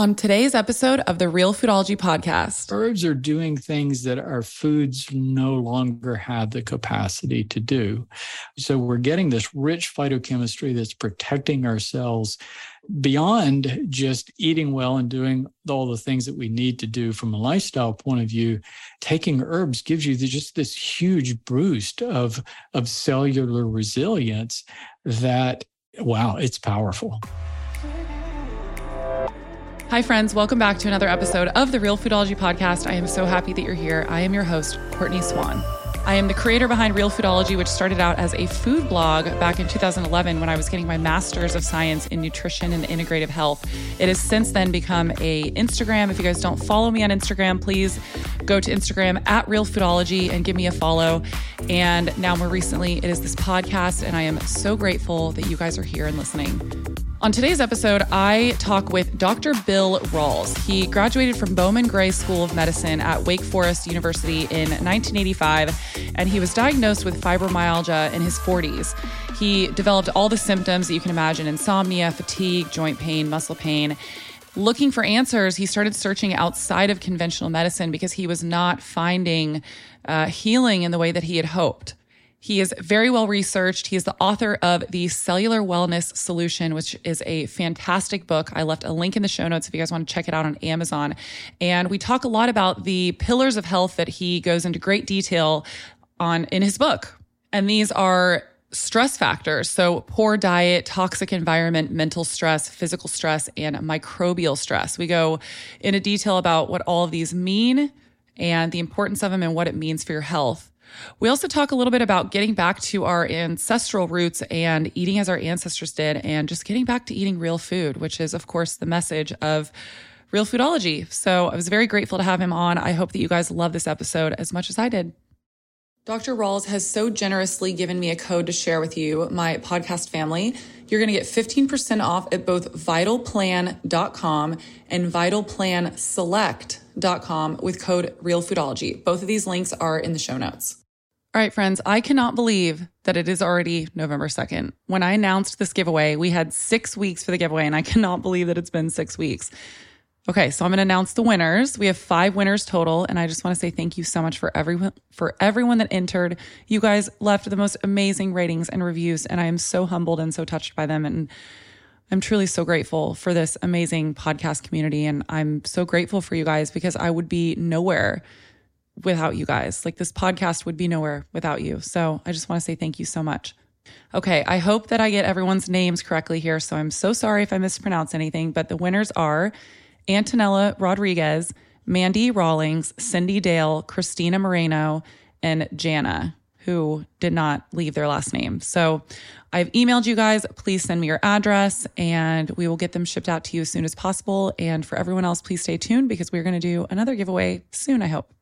On today's episode of the Real Foodology podcast, herbs are doing things that our foods no longer have the capacity to do. So we're getting this rich phytochemistry that's protecting our cells beyond just eating well and doing all the things that we need to do from a lifestyle point of view. Taking herbs gives you just this huge boost of, of cellular resilience that, wow, it's powerful. Hi, friends. Welcome back to another episode of the Real Foodology Podcast. I am so happy that you're here. I am your host, Courtney Swan. I am the creator behind Real Foodology, which started out as a food blog back in 2011 when I was getting my master's of science in nutrition and integrative health. It has since then become a Instagram. If you guys don't follow me on Instagram, please go to Instagram at Real Foodology and give me a follow. And now more recently, it is this podcast, and I am so grateful that you guys are here and listening. On today's episode, I talk with Dr. Bill Rawls. He graduated from Bowman Gray School of Medicine at Wake Forest University in 1985, and he was diagnosed with fibromyalgia in his 40s. He developed all the symptoms that you can imagine insomnia, fatigue, joint pain, muscle pain. Looking for answers, he started searching outside of conventional medicine because he was not finding uh, healing in the way that he had hoped. He is very well researched. He is the author of The Cellular Wellness Solution, which is a fantastic book. I left a link in the show notes if you guys want to check it out on Amazon. And we talk a lot about the pillars of health that he goes into great detail on in his book. And these are stress factors. So, poor diet, toxic environment, mental stress, physical stress, and microbial stress. We go into detail about what all of these mean and the importance of them and what it means for your health. We also talk a little bit about getting back to our ancestral roots and eating as our ancestors did, and just getting back to eating real food, which is, of course, the message of real foodology. So I was very grateful to have him on. I hope that you guys love this episode as much as I did. Dr. Rawls has so generously given me a code to share with you, my podcast family. You're going to get 15% off at both vitalplan.com and vitalplanselect.com with code RealFoodology. Both of these links are in the show notes. All right, friends, I cannot believe that it is already November 2nd. When I announced this giveaway, we had six weeks for the giveaway, and I cannot believe that it's been six weeks. Okay, so I'm going to announce the winners. We have five winners total, and I just want to say thank you so much for everyone for everyone that entered. You guys left the most amazing ratings and reviews, and I am so humbled and so touched by them. And I'm truly so grateful for this amazing podcast community, and I'm so grateful for you guys because I would be nowhere without you guys. Like this podcast would be nowhere without you. So I just want to say thank you so much. Okay, I hope that I get everyone's names correctly here. So I'm so sorry if I mispronounce anything, but the winners are Antonella Rodriguez, Mandy Rawlings, Cindy Dale, Christina Moreno, and Jana, who did not leave their last name. So I've emailed you guys. Please send me your address and we will get them shipped out to you as soon as possible. And for everyone else, please stay tuned because we're going to do another giveaway soon, I hope.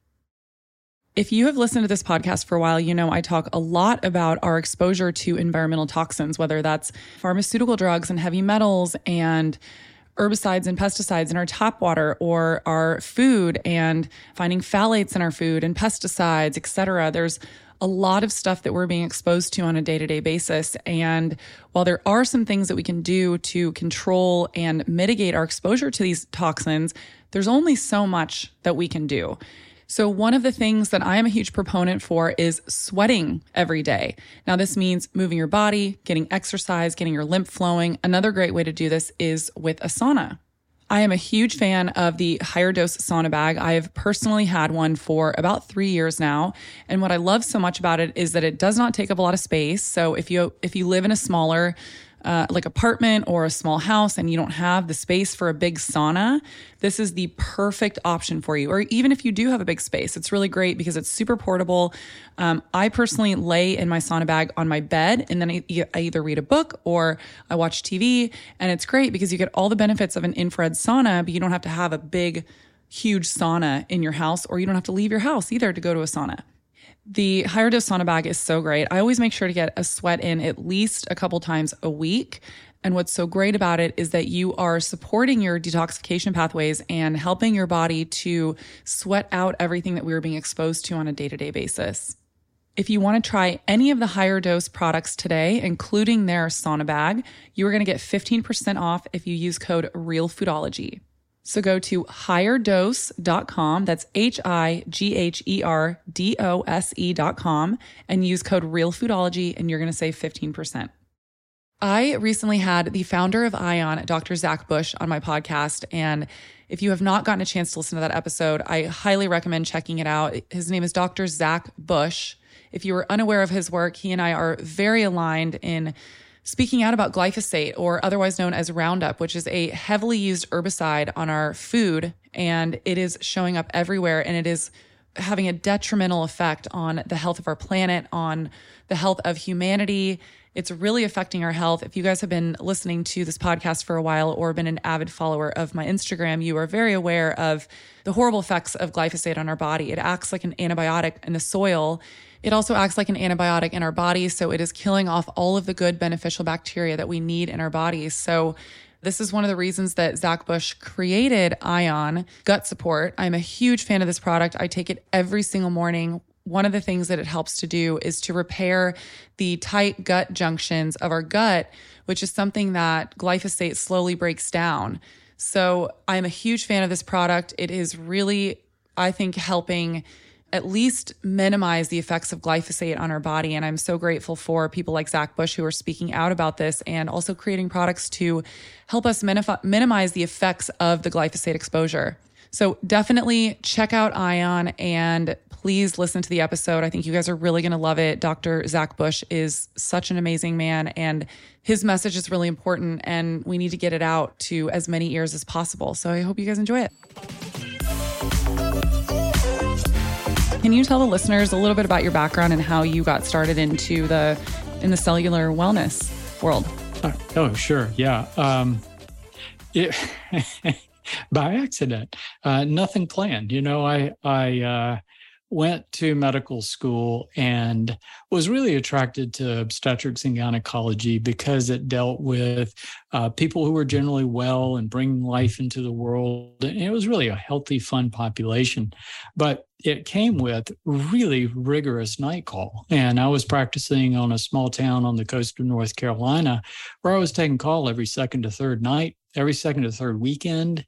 If you have listened to this podcast for a while, you know I talk a lot about our exposure to environmental toxins, whether that's pharmaceutical drugs and heavy metals and herbicides and pesticides in our tap water or our food and finding phthalates in our food and pesticides, et cetera. There's a lot of stuff that we're being exposed to on a day to day basis. And while there are some things that we can do to control and mitigate our exposure to these toxins, there's only so much that we can do. So, one of the things that I am a huge proponent for is sweating every day. Now, this means moving your body, getting exercise, getting your lymph flowing. Another great way to do this is with a sauna. I am a huge fan of the HigherDOSE sauna bag. I have personally had one for about three years now. And what I love so much about it is that it does not take up a lot of space. So if you if you live in a smaller uh, like apartment or a small house and you don't have the space for a big sauna, this is the perfect option for you. Or even if you do have a big space, it's really great because it's super portable. Um, I personally lay in my sauna bag on my bed and then I, I either read a book or I watch TV. And it's great because you get all the benefits of an infrared sauna, but you don't have to have a big, huge sauna in your house or you don't have to leave your house either to go to a sauna. The HigherDOSE sauna bag is so great. I always make sure to get a sweat in at least a couple times a week. And what's so great about it is that you are supporting your detoxification pathways and helping your body to sweat out everything that we are being exposed to on a day to day basis. If you want to try any of the HigherDOSE products today, including their sauna bag, you are going to get 15% off if you use code REALFoodology. So go to higherdose.com. That's H I G H E R D O S E.com and use code REALFoodology and you're going to save 15%. I recently had the founder of Ion, Dr. Zach Bush, on my podcast. And if you have not gotten a chance to listen to that episode, I highly recommend checking it out. His name is Dr. Zach Bush. If you are unaware of his work, he and I are very aligned in speaking out about glyphosate, or otherwise known as Roundup, which is a heavily used herbicide on our food. And it is showing up everywhere and it is having a detrimental effect on the health of our planet, on the health of humanity. It's really affecting our health. If you guys have been listening to this podcast for a while or been an avid follower of my Instagram, you are very aware of the horrible effects of glyphosate on our body. It acts like an antibiotic in the soil it also acts like an antibiotic in our bodies. So it is killing off all of the good beneficial bacteria that we need in our bodies. So this is one of the reasons that Zach Bush created Ion Gut Support. I'm a huge fan of this product. I take it every single morning. One of the things that it helps to do is to repair the tight gut junctions of our gut, which is something that glyphosate slowly breaks down. So I'm a huge fan of this product. It is really, I think, helping at least minimize the effects of glyphosate on our body. And I'm so grateful for people like Zach Bush who are speaking out about this and also creating products to help us minimize the effects of the glyphosate exposure. So definitely check out Ion and please listen to the episode. I think you guys are really going to love it. Dr. Zach Bush is such an amazing man and his message is really important and we need to get it out to as many ears as possible. So I hope you guys enjoy it. Can you tell the listeners a little bit about your background and how you got started into the in the cellular wellness world? Uh, oh, sure, yeah. Um, it, by accident, uh, nothing planned. You know, I I uh, went to medical school and was really attracted to obstetrics and gynecology because it dealt with uh, people who were generally well and bringing life into the world. And it was really a healthy, fun population. But it came with really rigorous night call. And I was practicing on a small town on the coast of North Carolina where I was taking call every second to third night, every second to third weekend.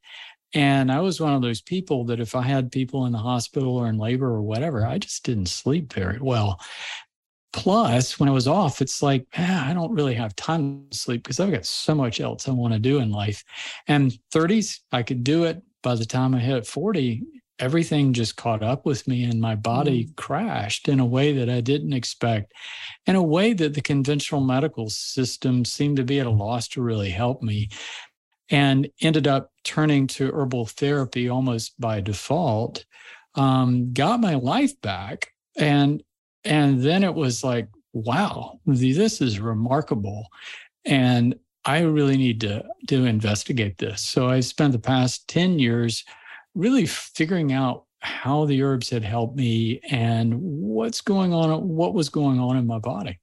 And I was one of those people that if I had people in the hospital or in labor or whatever, I just didn't sleep very well. Plus, when I was off, it's like, ah, I don't really have time to sleep because I've got so much else I want to do in life. And 30s, I could do it. By the time I hit 40, everything just caught up with me and my body mm. crashed in a way that I didn't expect, in a way that the conventional medical system seemed to be at a loss to really help me and ended up turning to herbal therapy almost by default um, got my life back. And and then it was like wow this is remarkable. And i really need to to investigate this. So i spent the past 10 years really figuring out how the herbs had helped me and what's going on what was going on in my body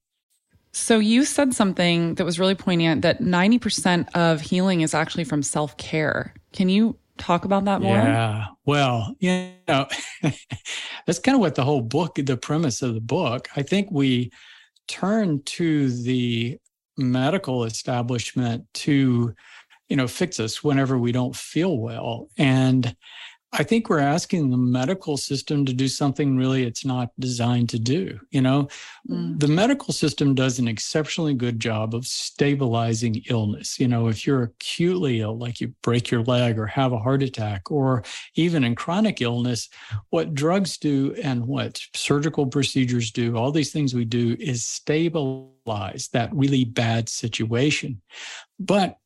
so you said something that was really poignant that 90% of healing is actually from self-care. Can you talk about that more? Yeah. Well, you know, that's kind of what the whole book, the premise of the book. I think we turn to the medical establishment to, you know, fix us whenever we don't feel well. And I think we're asking the medical system to do something really it's not designed to do. You know, mm. the medical system does an exceptionally good job of stabilizing illness. You know, if you're acutely ill, like you break your leg or have a heart attack, or even in chronic illness, what drugs do and what surgical procedures do, all these things we do is stabilize that really bad situation. But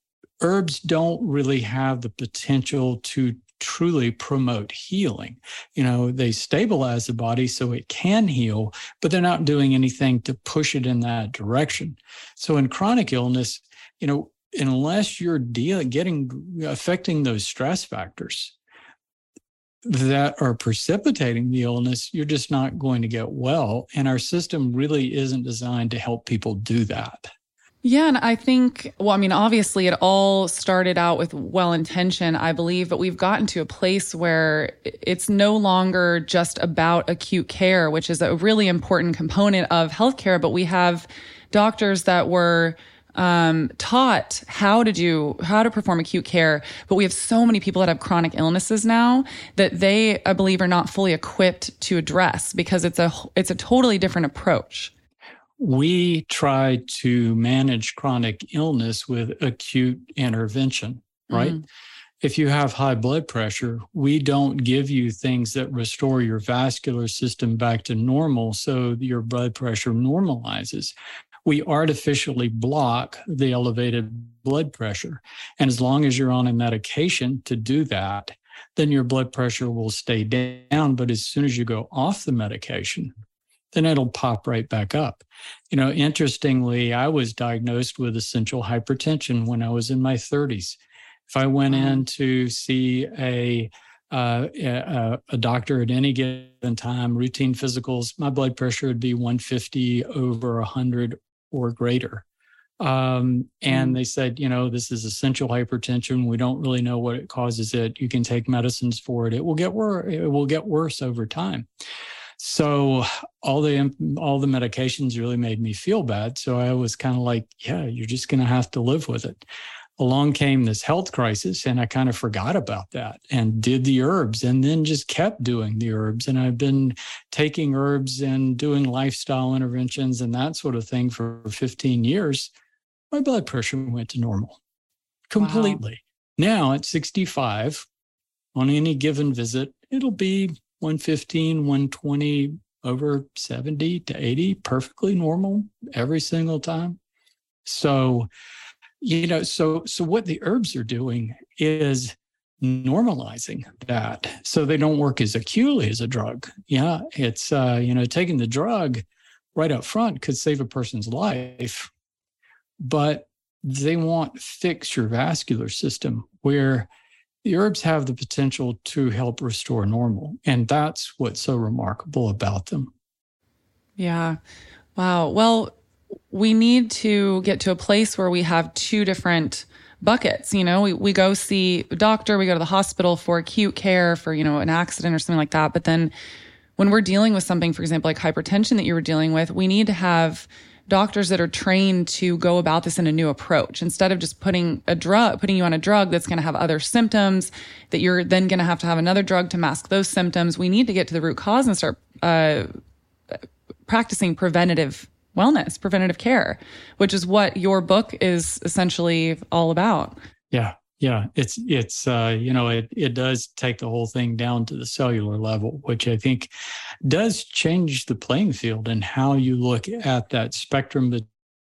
herbs don't really have the potential to truly promote healing. You know, they stabilize the body so it can heal, but they're not doing anything to push it in that direction. So in chronic illness, you know, unless you're dealing getting affecting those stress factors that are precipitating the illness, you're just not going to get well. And our system really isn't designed to help people do that. Yeah, and I think, well, I mean, obviously it all started out with well intention, I believe, but we've gotten to a place where it's no longer just about acute care, which is a really important component of healthcare, but we have doctors that were um, taught how to do how to perform acute care but we have so many people that have chronic illnesses now that they i believe are not fully equipped to address because it's a it's a totally different approach we try to manage chronic illness with acute intervention right mm-hmm. if you have high blood pressure we don't give you things that restore your vascular system back to normal so your blood pressure normalizes we artificially block the elevated blood pressure. And as long as you're on a medication to do that, then your blood pressure will stay down. But as soon as you go off the medication, then it'll pop right back up. You know, interestingly, I was diagnosed with essential hypertension when I was in my 30s. If I went in to see a uh, a, a, doctor at any given time, routine physicals, my blood pressure would be 150 over 100 or greater. Um, and mm. they said, you know, this is essential hypertension. We don't really know what it causes it. You can take medicines for it. It will get worse. It will get worse over time. So all the all the medications really made me feel bad. So I was kind of like, yeah, you're just going to have to live with it along came this health crisis and I kind of forgot about that and did the herbs and then just kept doing the herbs. And I've been taking herbs and doing lifestyle interventions and that sort of thing for 15 years. My blood pressure went to normal completely. Wow. Now at 65, on any given visit, it'll be 115, 120 over 70 to 80, perfectly normal every single time. So, you know so so what the herbs are doing is normalizing that so they don't work as acutely as a drug yeah it's uh you know taking the drug right up front could save a person's life but they won't fix your vascular system where the herbs have the potential to help restore normal and that's what's so remarkable about them yeah wow well we need to get to a place where we have two different buckets. You know, we, we go see a doctor, we go to the hospital for acute care for, you know, an accident or something like that. But then when we're dealing with something, for example, like hypertension that you were dealing with, we need to have doctors that are trained to go about this in a new approach instead of just putting a drug, putting you on a drug that's going to have other symptoms that you're then going to have to have another drug to mask those symptoms. We need to get to the root cause and start, uh, practicing preventative wellness, preventative care, which is what your book is essentially all about. Yeah. Yeah, it's it's uh, you know it it does take the whole thing down to the cellular level, which I think does change the playing field and how you look at that spectrum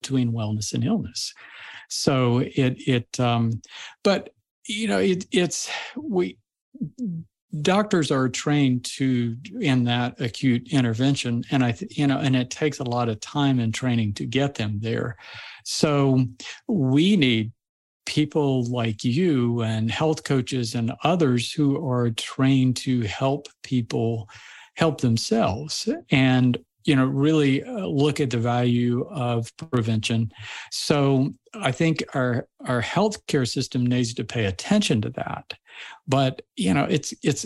between wellness and illness. So it it um, but you know it it's we doctors are trained to in that acute intervention and i you know and it takes a lot of time and training to get them there so we need people like you and health coaches and others who are trained to help people help themselves and you know really uh, look at the value of prevention. So i think our our healthcare system needs to pay attention to that. But you know it's it's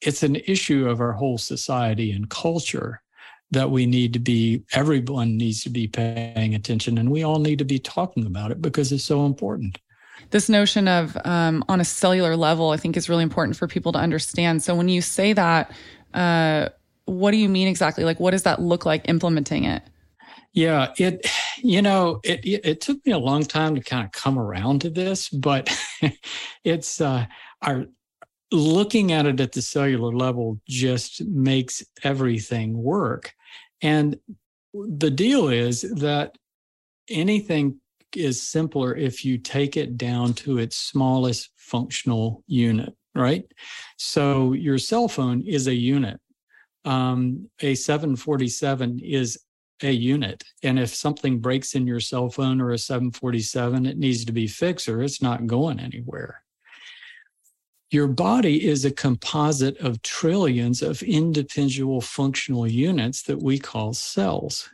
it's an issue of our whole society and culture that we need to be everyone needs to be paying attention and we all need to be talking about it because it's so important. This notion of um, on a cellular level i think is really important for people to understand. So when you say that uh, what do you mean exactly? Like what does that look like implementing it? Yeah it you know it it took me a long time to kind of come around to this but it's uh our looking at it at the cellular level just makes everything work. And the deal is that anything is simpler if you take it down to its smallest functional unit, right? So your cell phone is a unit. Um, a 747 is a unit. And if something breaks in your cell phone or a 747, it needs to be fixed or it's not going anywhere. Your body is a composite of trillions of individual functional units that we call cells,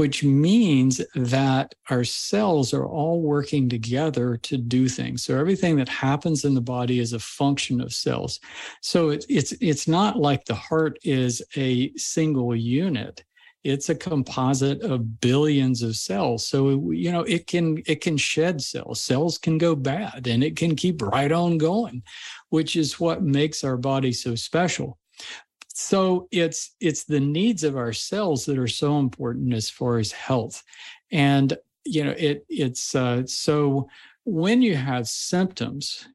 which means that our cells are all working together to do things. So everything that happens in the body is a function of cells. So it's it's it's not like the heart is a single unit. it's a composite of billions of cells so you know it can it can shed cells cells can go bad and it can keep right on going which is what makes our body so special so it's it's the needs of our cells that are so important as far as health and you know it it's uh, so when you have symptoms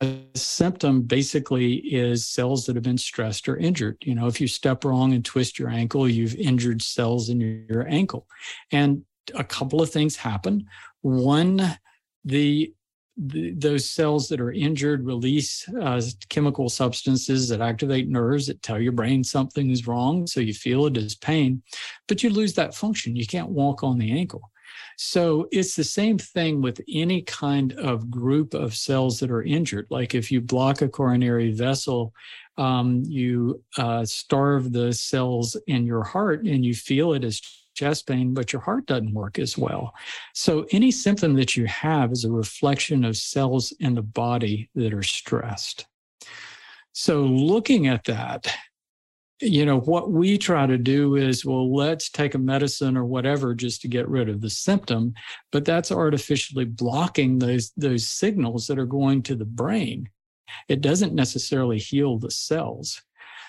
a symptom basically is cells that have been stressed or injured. You know, if you step wrong and twist your ankle, you've injured cells in your ankle. And a couple of things happen. One, the, the those cells that are injured release uh, chemical substances that activate nerves that tell your brain something is wrong. So you feel it as pain, but you lose that function. You can't walk on the ankle. So it's the same thing with any kind of group of cells that are injured. Like if you block a coronary vessel, um, you uh, starve the cells in your heart and you feel it as chest pain, but your heart doesn't work as well. So any symptom that you have is a reflection of cells in the body that are stressed. So looking at that, you know what we try to do is well let's take a medicine or whatever just to get rid of the symptom but that's artificially blocking those those signals that are going to the brain it doesn't necessarily heal the cells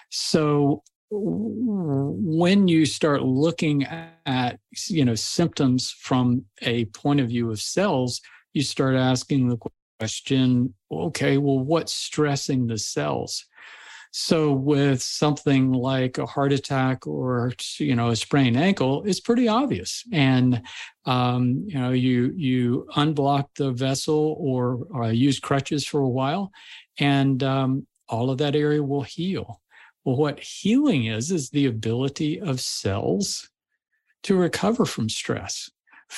so when you start looking at you know symptoms from a point of view of cells you start asking the question okay well what's stressing the cells so with something like a heart attack or you know a sprained ankle, it's pretty obvious. And um, you know you you unblock the vessel or, or use crutches for a while, and um, all of that area will heal. Well, what healing is is the ability of cells to recover from stress,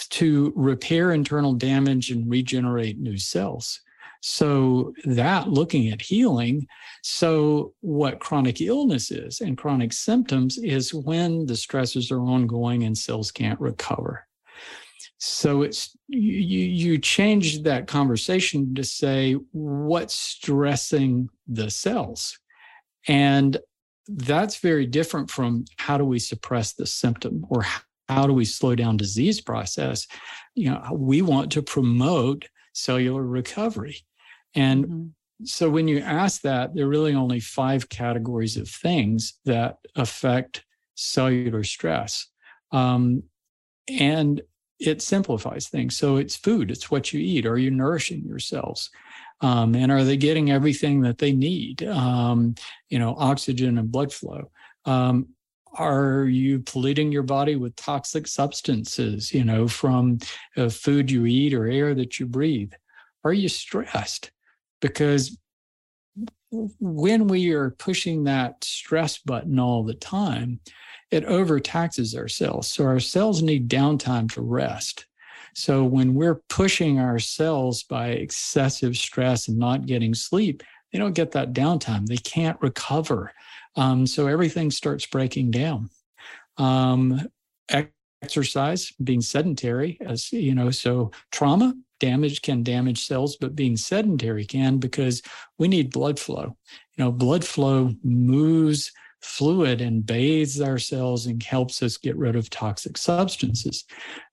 to repair internal damage and regenerate new cells. So that looking at healing. So what chronic illness is and chronic symptoms is when the stresses are ongoing and cells can't recover. So it's you you change that conversation to say what's stressing the cells. And that's very different from how do we suppress the symptom or how do we slow down disease process you know we want to promote cellular recovery and mm-hmm. so when you ask that, there are really only five categories of things that affect cellular stress. Um, and it simplifies things. So it's food, it's what you eat. Are you nourishing yourselves? Um, and are they getting everything that they need? Um, you know, oxygen and blood flow. Um, are you polluting your body with toxic substances, you know, from uh, food you eat or air that you breathe? Are you stressed? because when we are pushing that stress button all the time, it overtaxes our cells. So our cells need downtime to rest. So when we're pushing our cells by excessive stress and not getting sleep, they don't get that downtime. They can't recover. Um, so everything starts breaking down. Um, exercise, being sedentary, as you know, so trauma damage can damage cells, but being sedentary can because we need blood flow. You know, blood flow moves fluid and bathes our cells and helps us get rid of toxic substances.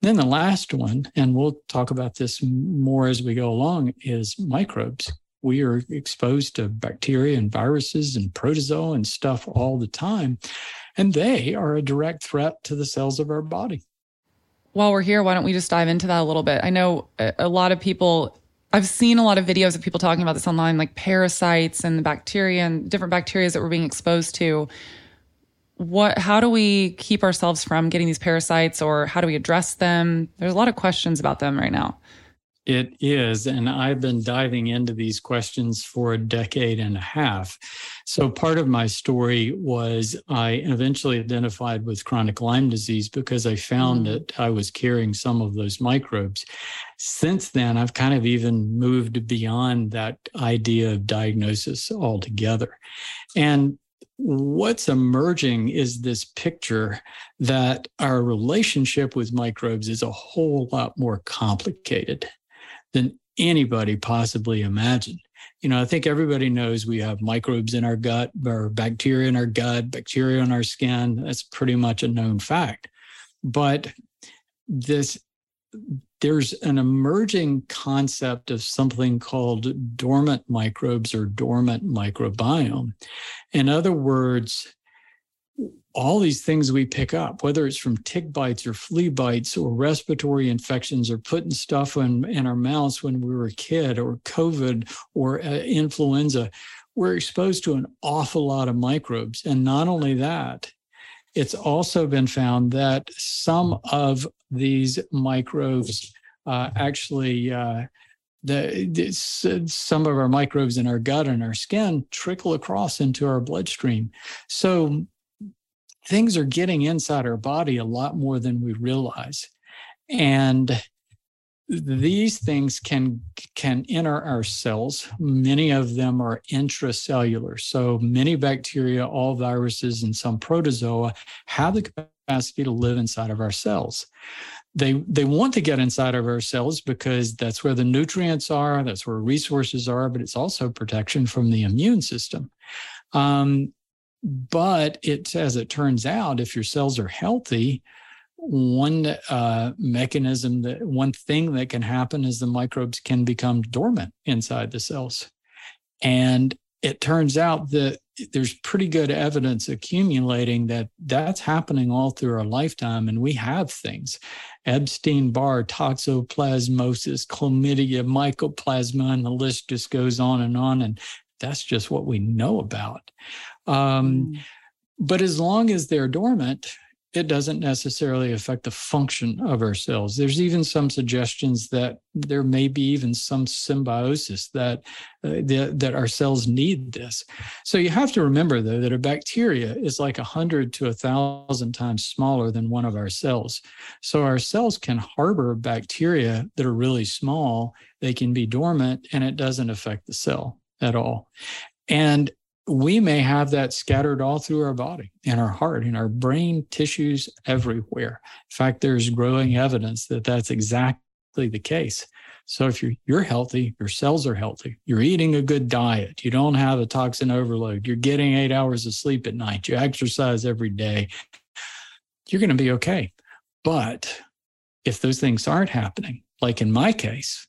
Then the last one, and we'll talk about this more as we go along, is microbes. We are exposed to bacteria and viruses and protozoa and stuff all the time, and they are a direct threat to the cells of our body while we're here, why don't we just dive into that a little bit? I know a lot of people, I've seen a lot of videos of people talking about this online, like parasites and the bacteria and different bacteria that we're being exposed to. What, how do we keep ourselves from getting these parasites or how do we address them? There's a lot of questions about them right now. It is. And I've been diving into these questions for a decade and a half. So, part of my story was I eventually identified with chronic Lyme disease because I found mm. that I was carrying some of those microbes. Since then, I've kind of even moved beyond that idea of diagnosis altogether. And what's emerging is this picture that our relationship with microbes is a whole lot more complicated than anybody possibly imagined. You know, I think everybody knows we have microbes in our gut or bacteria in our gut, bacteria in our skin. That's pretty much a known fact. But this there's an emerging concept of something called dormant microbes or dormant microbiome. In other words, all these things we pick up, whether it's from tick bites or flea bites or respiratory infections or putting stuff in, in our mouths when we were a kid or COVID or uh, influenza, we're exposed to an awful lot of microbes. And not only that, it's also been found that some of these microbes uh, actually uh, the, some of our microbes in our gut and our skin trickle across into our bloodstream. So things are getting inside our body a lot more than we realize. And these things can can enter our cells. Many of them are intracellular. So many bacteria all viruses and some protozoa have the capacity to live inside of our cells. They they want to get inside of our cells because that's where the nutrients are that's where resources are but it's also protection from the immune system. Um, but it as it turns out if your cells are healthy one uh, mechanism that one thing that can happen is the microbes can become dormant inside the cells. And it turns out that there's pretty good evidence accumulating that that's happening all through our lifetime and we have things. Epstein-barr toxoplasmosis chlamydia mycoplasma and the list just goes on and on and that's just what we know about um, mm. but as long as they're dormant it doesn't necessarily affect the function of our cells. There's even some suggestions that there may be even some symbiosis that uh, the, that our cells need this. So you have to remember though that a bacteria is like a hundred to a thousand times smaller than one of our cells. So our cells can harbor bacteria that are really small. They can be dormant, and it doesn't affect the cell at all. And we may have that scattered all through our body, in our heart, in our brain, tissues, everywhere. In fact, there's growing evidence that that's exactly the case. So if you're you're healthy, your cells are healthy, you're eating a good diet, you don't have a toxin overload, you're getting eight hours of sleep at night, you exercise every day, you're going to be okay. But if those things aren't happening, like in my case,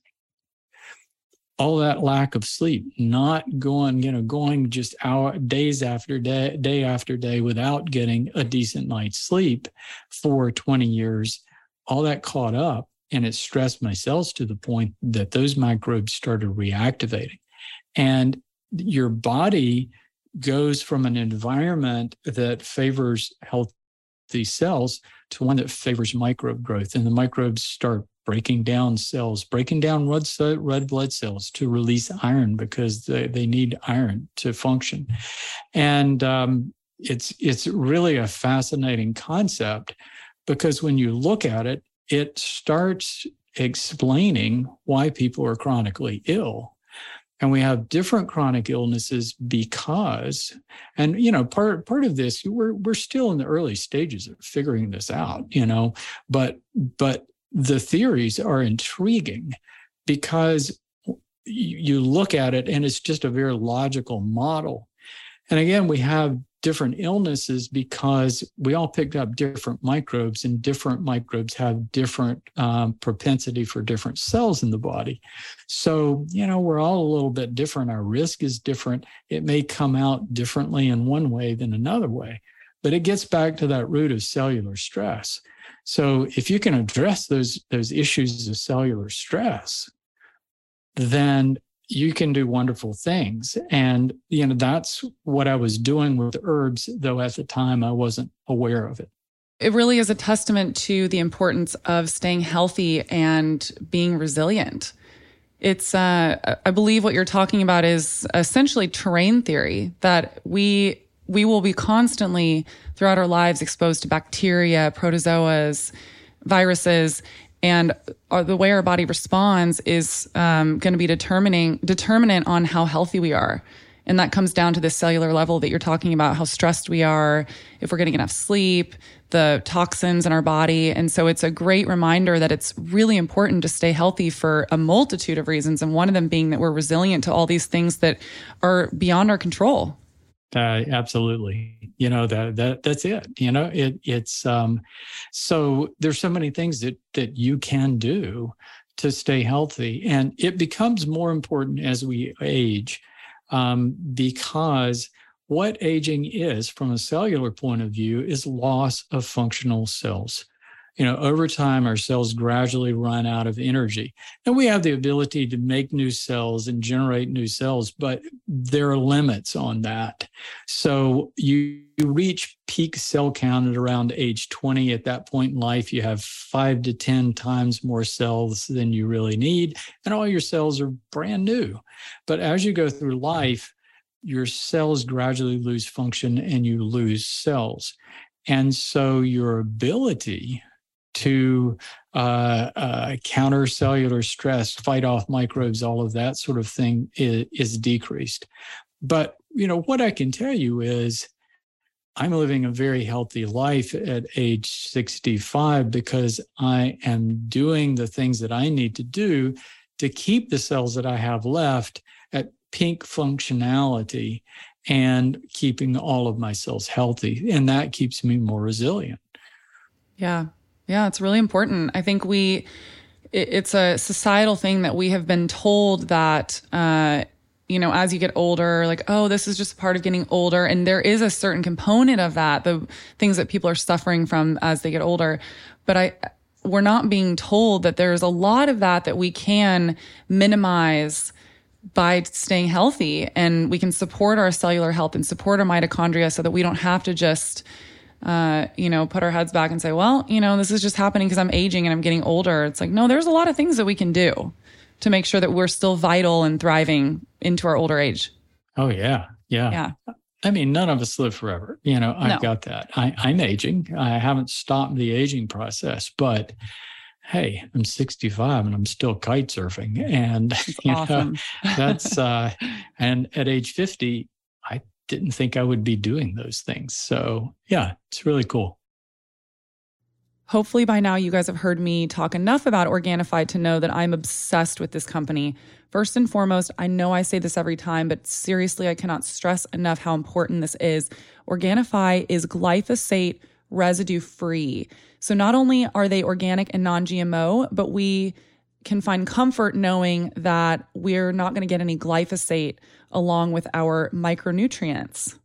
all that lack of sleep, not going, you know, going just hour days after day, day after day without getting a decent night's sleep for 20 years, all that caught up and it stressed my cells to the point that those microbes started reactivating. And your body goes from an environment that favors healthy cells to one that favors microbe growth. And the microbes start breaking down cells, breaking down red, red blood cells to release iron because they, they need iron to function. And um, it's it's really a fascinating concept because when you look at it, it starts explaining why people are chronically ill and we have different chronic illnesses because and you know part part of this we're we're still in the early stages of figuring this out you know but but the theories are intriguing because you look at it and it's just a very logical model. And again, we have different illnesses because we all picked up different microbes and different microbes have different um, propensity for different cells in the body. So you know we're all a little bit different. Our risk is different. It may come out differently in one way than another way but it gets back to that root of cellular stress so if you can address those those issues of cellular stress, then you can do wonderful things. And you know that's what I was doing with herbs, though at the time I wasn't aware of it. It really is a testament to the importance of staying healthy and being resilient. It's, uh, I believe what you're talking about is essentially terrain theory that we we will be constantly throughout our lives exposed to bacteria, protozoas, viruses, and our, the way our body responds is um, going to be determining determinant on how healthy we are. And that comes down to the cellular level that you're talking about, how stressed we are, if we're getting enough sleep, the toxins in our body. And so it's a great reminder that it's really important to stay healthy for a multitude of reasons. And one of them being that we're resilient to all these things that are beyond our control. Uh, absolutely. You know, that, that, that's it. You know, it, it's, um, so there's so many things that, that you can do to stay healthy. And it becomes more important as we age um, because what aging is from a cellular point of view is loss of functional cells you know, over time, our cells gradually run out of energy. And we have the ability to make new cells and generate new cells, but there are limits on that. So you, reach peak cell count at around age 20. At that point in life, you have five to 10 times more cells than you really need, and all your cells are brand new. But as you go through life, your cells gradually lose function and you lose cells. And so your ability to uh, uh, counter cellular stress, fight off microbes, all of that sort of thing is, is decreased. But you know what I can tell you is I'm living a very healthy life at age 65 because I am doing the things that I need to do to keep the cells that I have left at peak functionality and keeping all of my cells healthy. And that keeps me more resilient. Yeah, yeah, it's really important. I think we, it, it's a societal thing that we have been told that, uh, you know, as you get older, like, oh, this is just a part of getting older. And there is a certain component of that, the things that people are suffering from as they get older. But I, we're not being told that there's a lot of that that we can minimize by staying healthy and we can support our cellular health and support our mitochondria so that we don't have to just, uh, you know, put our heads back and say, well, you know, this is just happening because I'm aging and I'm getting older. It's like, no, there's a lot of things that we can do to make sure that we're still vital and thriving into our older age. Oh, yeah. Yeah. Yeah. I mean, none of us live forever. You know, I've no. got that. I, I'm aging. I haven't stopped the aging process, but hey, I'm 65 and I'm still kite surfing. And you awesome. know, that's uh and at age 50, I didn't think I would be doing those things. So, yeah, it's really cool. Hopefully, by now, you guys have heard me talk enough about Organifi to know that I'm obsessed with this company. First and foremost, I know I say this every time, but seriously, I cannot stress enough how important this is. Organifi is glyphosate residue free. So, not only are they organic and non GMO, but we can find comfort knowing that we're not going to get any glyphosate along with our micronutrients.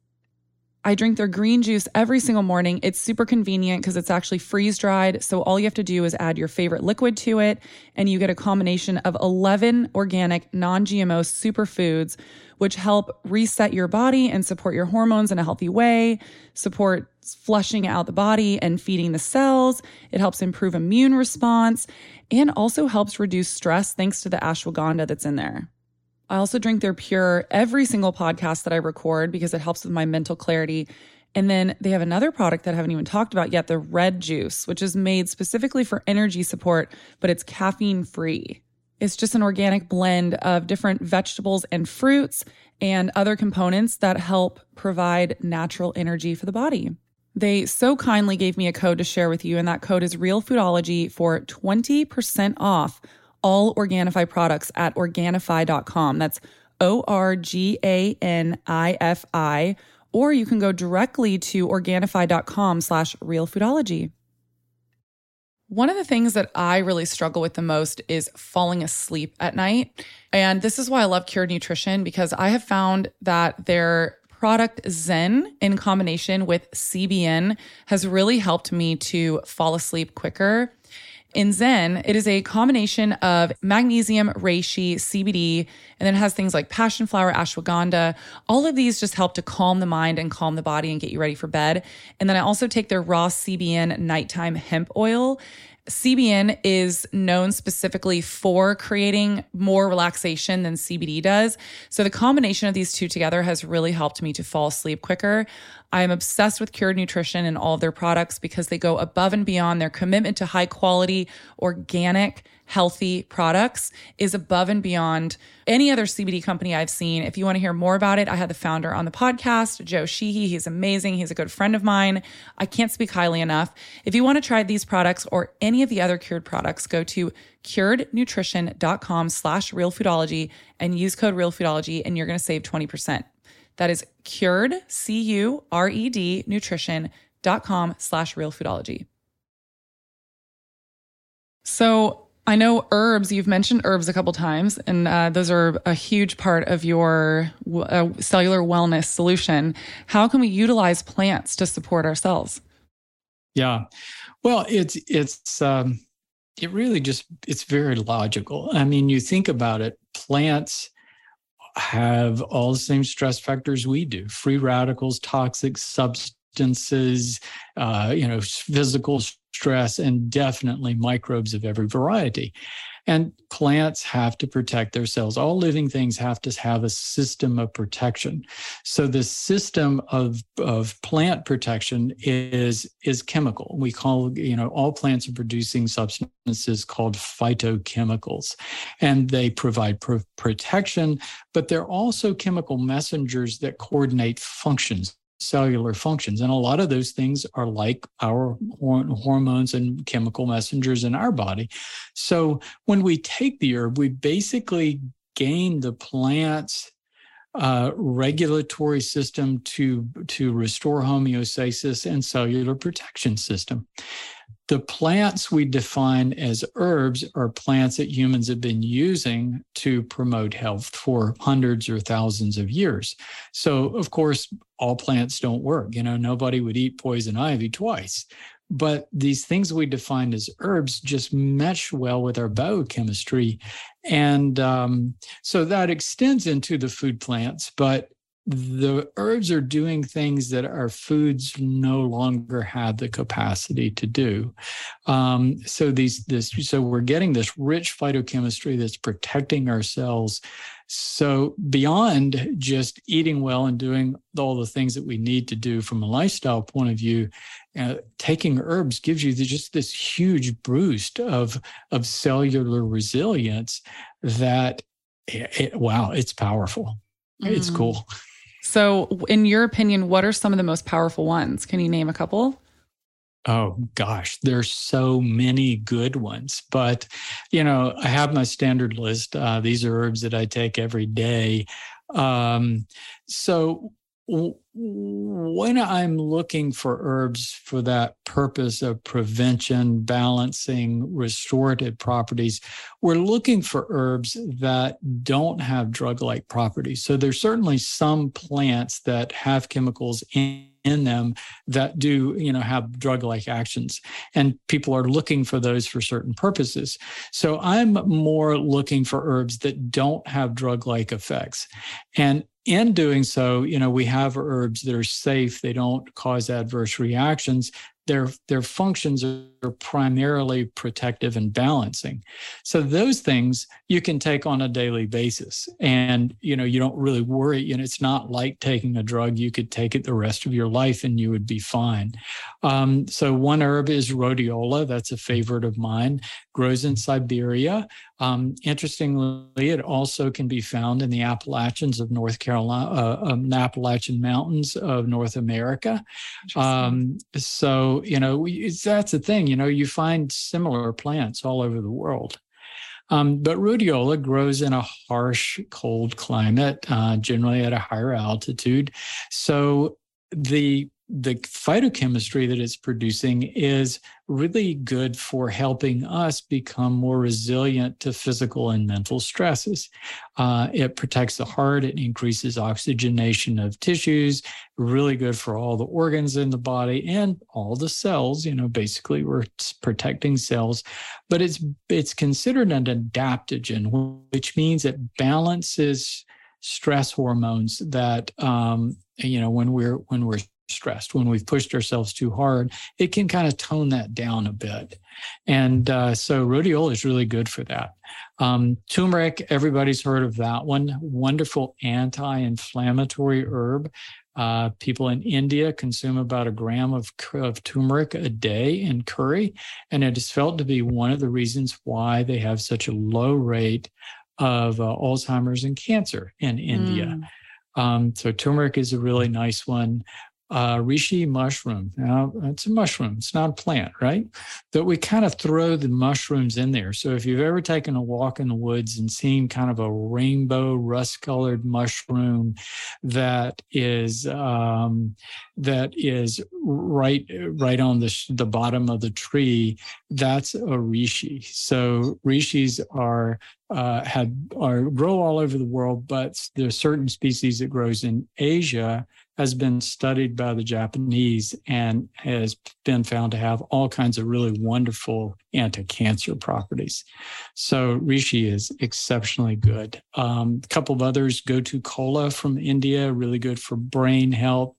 I drink their green juice every single morning. It's super convenient because it's actually freeze dried. So all you have to do is add your favorite liquid to it, and you get a combination of 11 organic, non GMO superfoods, which help reset your body and support your hormones in a healthy way, support flushing out the body and feeding the cells. It helps improve immune response and also helps reduce stress thanks to the ashwagandha that's in there. I also drink their pure every single podcast that I record because it helps with my mental clarity. And then they have another product that I haven't even talked about yet, the red juice, which is made specifically for energy support, but it's caffeine free. It's just an organic blend of different vegetables and fruits and other components that help provide natural energy for the body. They so kindly gave me a code to share with you, and that code is Real Foodology for 20% off all Organifi products at Organifi.com. That's O R G A N I F I. Or you can go directly to Organifi.com slash Real Foodology. One of the things that I really struggle with the most is falling asleep at night. And this is why I love Cured Nutrition because I have found that their product Zen in combination with CBN has really helped me to fall asleep quicker. In Zen, it is a combination of magnesium, reishi, CBD, and then it has things like passion flower, ashwagandha. All of these just help to calm the mind and calm the body and get you ready for bed. And then I also take their raw CBN nighttime hemp oil. CBN is known specifically for creating more relaxation than CBD does. So the combination of these two together has really helped me to fall asleep quicker. I am obsessed with Cured Nutrition and all of their products because they go above and beyond their commitment to high quality, organic, healthy products is above and beyond any other CBD company I've seen. If you want to hear more about it, I had the founder on the podcast, Joe Sheehy. He's amazing. He's a good friend of mine. I can't speak highly enough. If you want to try these products or any of the other cured products, go to curednutrition.com slash realfoodology and use code realfoodology and you're going to save 20%. That is cured, C-U-R-E-D, nutrition.com slash realfoodology. So I know herbs, you've mentioned herbs a couple times, and uh, those are a huge part of your uh, cellular wellness solution. How can we utilize plants to support ourselves? Yeah. Well, it's, it's, um, it really just, it's very logical. I mean, you think about it, plants, have all the same stress factors we do free radicals, toxic substances, uh, you know, physical stress, and definitely microbes of every variety. And plants have to protect their cells. All living things have to have a system of protection. So the system of, of plant protection is, is chemical. We call, you know, all plants are producing substances called phytochemicals, and they provide protection, but they're also chemical messengers that coordinate functions cellular functions. And a lot of those things are like our hormones and chemical messengers in our body. So when we take the herb, we basically gain the plant's uh, regulatory system to to restore homeostasis and cellular protection system. The plants we define as herbs are plants that humans have been using to promote health for hundreds or thousands of years. So, of course, all plants don't work. You know, nobody would eat poison ivy twice. But these things we define as herbs just mesh well with our biochemistry. And um, so that extends into the food plants. But the herbs are doing things that our foods no longer have the capacity to do. Um, so these this so we're getting this rich phytochemistry that's protecting our cells. So beyond just eating well and doing all the things that we need to do from a lifestyle point of view, uh, taking herbs gives you just this huge boost of of cellular resilience that it, it, wow, it's powerful. Mm. It's cool. So, in your opinion, what are some of the most powerful ones? Can you name a couple? Oh gosh, there's so many good ones. But, you know, I have my standard list. Uh, these are herbs that I take every day. Um, so, when I'm looking for herbs for that purpose of prevention, balancing, restorative properties, we're looking for herbs that don't have drug like properties. So there's certainly some plants that have chemicals in in them that do you know have drug like actions. And people are looking for those for certain purposes. So i'm more looking for herbs that don't have drug like effects. And in doing so, you know, we have herbs that are safe, they don't cause adverse reactions, their their functions are primarily protective and balancing. So those things you can take on a daily basis. And you know you don't really worry you know it's not like taking a drug. You could take it the rest of your life and you would be fine. Um, so one herb is rhodiola. That's a favorite of mine. Grows in siberia. Um, interestingly it also can be found in the appalachians of north carolina uh, um, the appalachian mountains of north america. Um, so you know, that's the thing, you know, you find similar plants all over the world. Um, but rhodiola grows in a harsh, cold climate, uh, generally at a higher altitude. So the the phytochemistry that it's producing is really good for helping us become more resilient to physical and mental stresses. Uh, it protects the heart, it increases oxygenation of tissues, really good for all the organs in the body and all the cells. You know, basically, we're protecting cells, but it's it's considered an adaptogen, which means it balances stress hormones that um, you know when we're when we're stressed, when we've pushed ourselves too hard, it can kind of tone that down a bit. And uh, so rhodiola is really good for that. Um, turmeric, everybody's heard of that one. Wonderful anti inflammatory herb. Uh, people in India consume about a gram of, of turmeric a day in curry, and it is felt to be one of the reasons why they have such a low rate of uh, Alzheimer's and cancer in India. Mm. Um, so turmeric is a really nice one uh, reishi mushroom. Now, it's a mushroom, it's not a plant, right? But we kind of throw the mushrooms in there. So if you've ever taken a walk in the woods and seen kind of a rainbow rust colored mushroom that is, um, that is right, right on the, the bottom of the tree, that's a reishi. So reishis are uh, have are grow all over the world, but there's certain species that grows in Asia has been studied by the Japanese and has been found to have all kinds of really wonderful anti-cancer properties. So reishi is exceptionally good. Um, a couple of others, gotu kola from India, really good for brain health.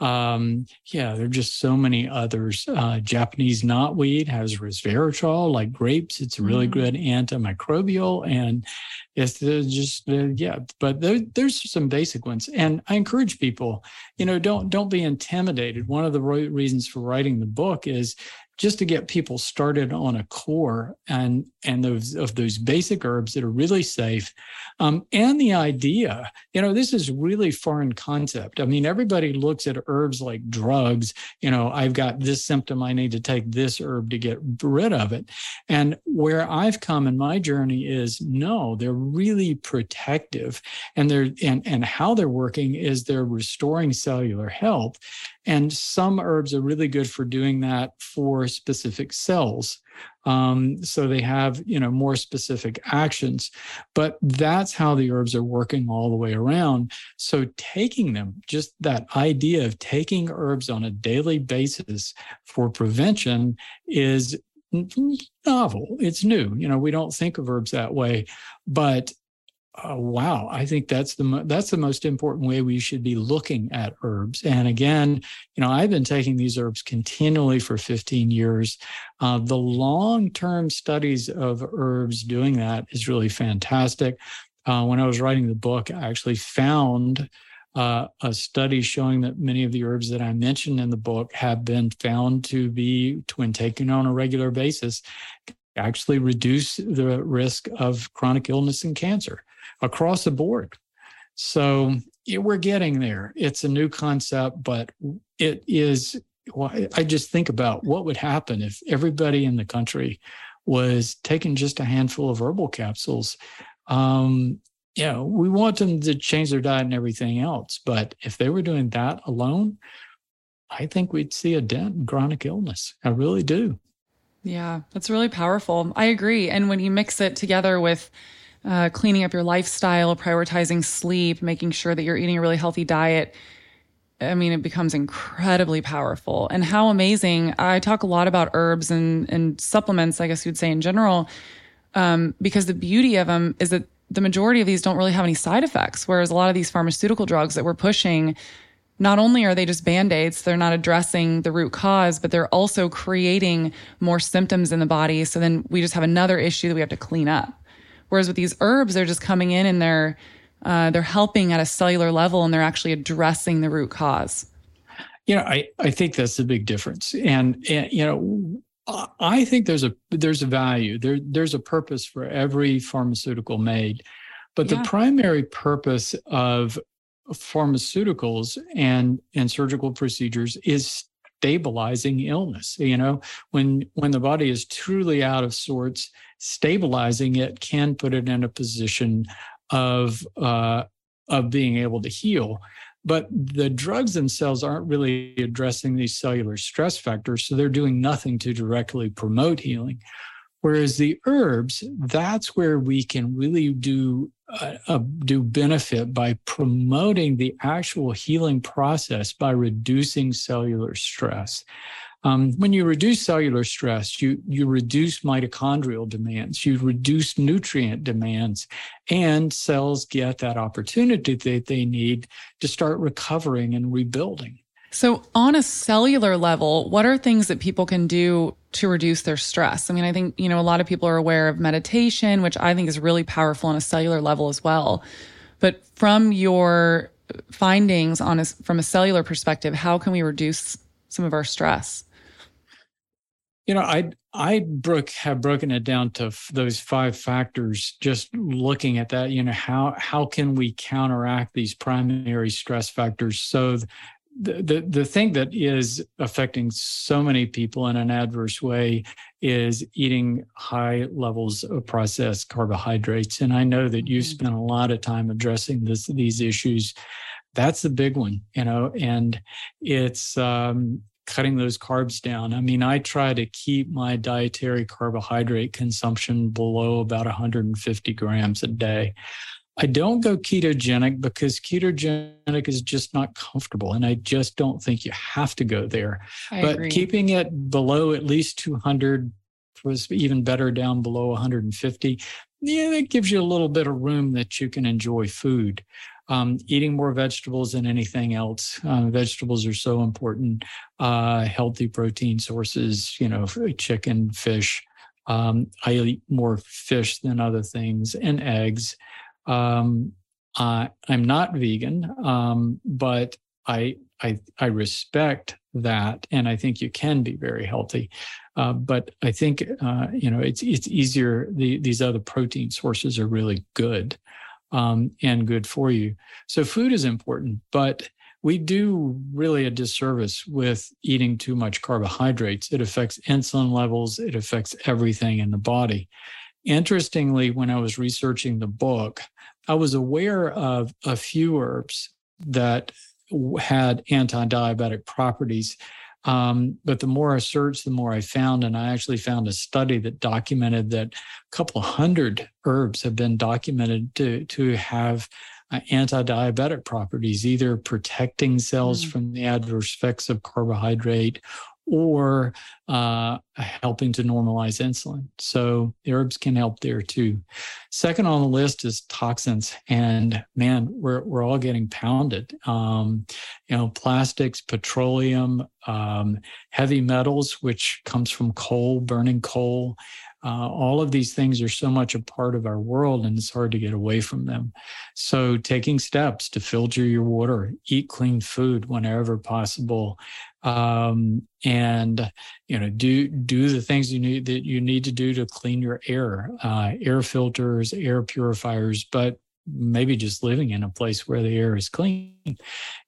Um, yeah, there are just so many others. Uh, Japanese knotweed has resveratrol, like grapes. It's a really mm-hmm. good antimicrobial and it's just uh, yeah. But there, there's some basic ones, and I encourage people, you know, don't don't be intimidated. One of the reasons for writing the book is just to get people started on a core and and those of those basic herbs that are really safe. Um, and the idea you know this is really foreign concept. I mean everybody looks at herbs like drugs you know i've got this symptom i need to take this herb to get rid of it. And where i've come in my journey is no they're really protective and they're and and how they're working is they're restoring cellular health and some herbs are really good for doing that for specific cells. Um, so they have, you know, more specific actions. But that's how the herbs are working all the way around. So taking them, just that idea of taking herbs on a daily basis for prevention is novel. It's new. You know, we don't think of herbs that way, but uh, wow, I think that's the mo- that's the most important way we should be looking at herbs. And again, you know, I've been taking these herbs continually for 15 years. Uh, the long term studies of herbs doing that is really fantastic. Uh, when I was writing the book, I actually found uh, a study showing that many of the herbs that I mentioned in the book have been found to be, when taken on a regular basis, actually reduce the risk of chronic illness and cancer across the board. So we're getting there. It's a new concept, but it is. I just think about what would happen if everybody in the country was taking just a handful of herbal capsules. Um, you know, we want them to change their diet and everything else, but if they were doing that alone, I think we'd see a dent in chronic illness. I really do. Yeah, that's really powerful. I agree. And when you mix it together with uh, cleaning up your lifestyle, prioritizing sleep, making sure that you're eating a really healthy diet. I mean, it becomes incredibly powerful. And how amazing! I talk a lot about herbs and and supplements. I guess you'd say in general, um, because the beauty of them is that the majority of these don't really have any side effects. Whereas a lot of these pharmaceutical drugs that we're pushing, not only are they just band aids, they're not addressing the root cause, but they're also creating more symptoms in the body. So then we just have another issue that we have to clean up. Whereas with these herbs, they're just coming in and they're uh, they're helping at a cellular level and they're actually addressing the root cause. You know, I, I think that's the big difference. And, and you know, I think there's a there's a value. There there's a purpose for every pharmaceutical made. But yeah. the primary purpose of pharmaceuticals and and surgical procedures is stabilizing illness you know? When when the body is truly out of sorts stabilizing it can put it in a position of uh, of being able to heal. But the drugs themselves aren't really addressing these cellular stress factors so they're doing nothing to directly promote healing whereas the herbs that's where we can really do uh, uh, do benefit by promoting the actual healing process by reducing cellular stress. Um, when you reduce cellular stress, you, you reduce mitochondrial demands, you reduce nutrient demands, and cells get that opportunity that they need to start recovering and rebuilding. So, on a cellular level, what are things that people can do to reduce their stress? I mean, I think, you know, a lot of people are aware of meditation, which I think is really powerful on a cellular level as well. But from your findings on a, from a cellular perspective, how can we reduce some of our stress? You know, I I broke have broken it down to f- those five factors. Just looking at that, you know, how how can we counteract these primary stress factors? So, the, the the thing that is affecting so many people in an adverse way is eating high levels of processed carbohydrates. And I know that you mm-hmm. spent a lot of time addressing this these issues. That's the big one, you know, and it's um, cutting those carbs down. I mean, I try to keep my dietary carbohydrate consumption below about 150 grams a day. I don't go ketogenic because ketogenic is just not comfortable. And I just don't think you have to go there. I but agree. keeping it below at least 200 was even better down below 150. Yeah, that gives you a little bit of room that you can enjoy food um, eating more vegetables than anything else. Uh, vegetables are so important. Uh, healthy protein sources, you know, chicken, fish. Um, I eat more fish than other things and eggs. Um, uh, I'm not vegan, um, but I, I, I respect that, and I think you can be very healthy. Uh, but I think uh, you know it's it's easier. The, these other protein sources are really good um, and good for you. So food is important, but we do really a disservice with eating too much carbohydrates. It affects insulin levels, it affects everything in the body. Interestingly, when I was researching the book, I was aware of a few herbs that had anti diabetic properties um, but the more I searched, the more I found. And I actually found a study that documented that a couple hundred herbs have been documented to, to have uh, anti-diabetic properties, either protecting cells mm. from the adverse effects of carbohydrate or uh, helping to normalize insulin. So herbs can help there too. Second on the list is toxins, and man, we're we're all getting pounded. Um, you know, plastics, petroleum, um, heavy metals, which comes from coal, burning coal. Uh, all of these things are so much a part of our world and it's hard to get away from them. So, taking steps to filter your water, eat clean food whenever possible, um, and you know do do the things you need that you need to do to clean your air, uh, air filters, air purifiers, but maybe just living in a place where the air is clean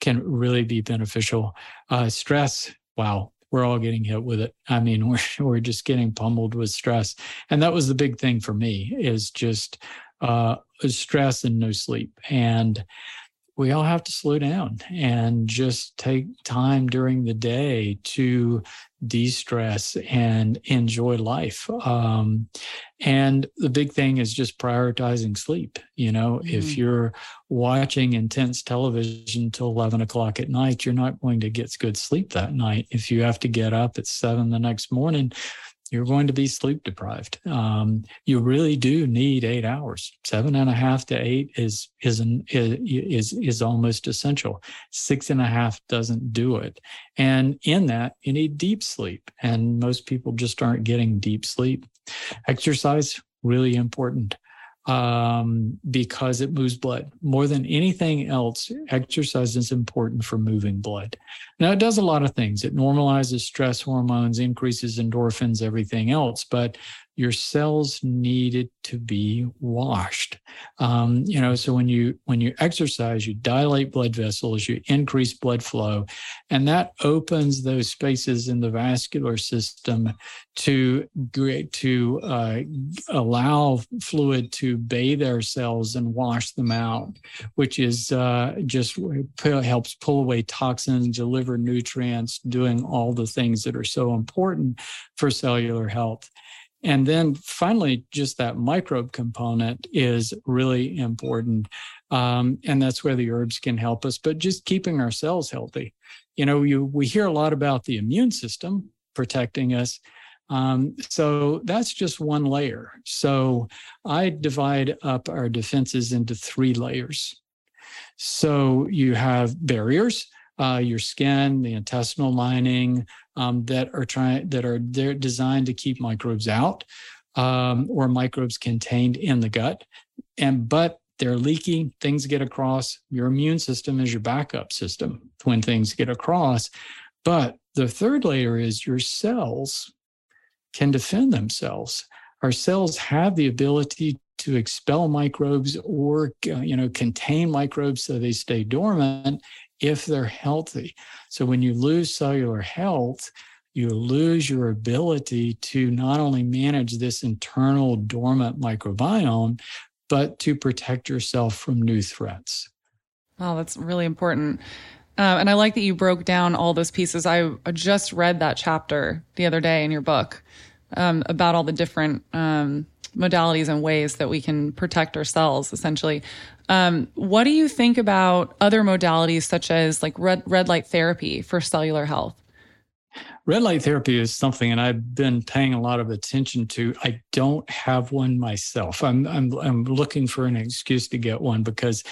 can really be beneficial. Uh, stress, wow, we're all getting hit with it. I mean, we're we're just getting pummeled with stress, and that was the big thing for me is just uh, stress and no sleep. And we all have to slow down and just take time during the day to de-stress and enjoy life. Um, and the big thing is just prioritizing sleep you know? Mm-hmm. if you're watching intense television till 11 o'clock at night you're not going to get good sleep that night. If you have to get up at 7 the next morning you're going to be sleep deprived. Um, you really do need eight hours. Seven and a half to eight is is an, is is almost essential. Six and a half doesn't do it, and in that you need deep sleep. And most people just aren't getting deep sleep. Exercise really important um, because it moves blood. More than anything else, exercise is important for moving blood. Now, it does a lot of things. It normalizes stress hormones, increases endorphins, everything else. But your cells needed to be washed. Um, you know, so when you when you exercise, you dilate blood vessels, you increase blood flow, and that opens those spaces in the vascular system to to uh, allow fluid to bathe our cells and wash them out, which is uh, just helps pull away toxins, deliver nutrients, doing all the things that are so important for cellular health. And then finally, just that microbe component is really important. Um, and that's where the herbs can help us, but just keeping our cells healthy. You know, you, we hear a lot about the immune system protecting us. Um, so that's just one layer. So I divide up our defenses into three layers. So you have barriers, uh, your skin, the intestinal lining um, that are trying that are they're designed to keep microbes out um, or microbes contained in the gut. And but they're leaky, things get across. Your immune system is your backup system when things get across. But the third layer is your cells can defend themselves. Our cells have the ability to expel microbes or you know contain microbes so they stay dormant if they're healthy. So when you lose cellular health, you lose your ability to not only manage this internal dormant microbiome, but to protect yourself from new threats. Wow, that's really important. Um, and I like that you broke down all those pieces. I just read that chapter the other day in your book um, about all the different um, modalities and ways that we can protect ourselves, essentially. Um, what do you think about other modalities such as like red, red light therapy for cellular health? Red light therapy is something, and I've been paying a lot of attention to. I don't have one myself. I'm I'm I'm looking for an excuse to get one because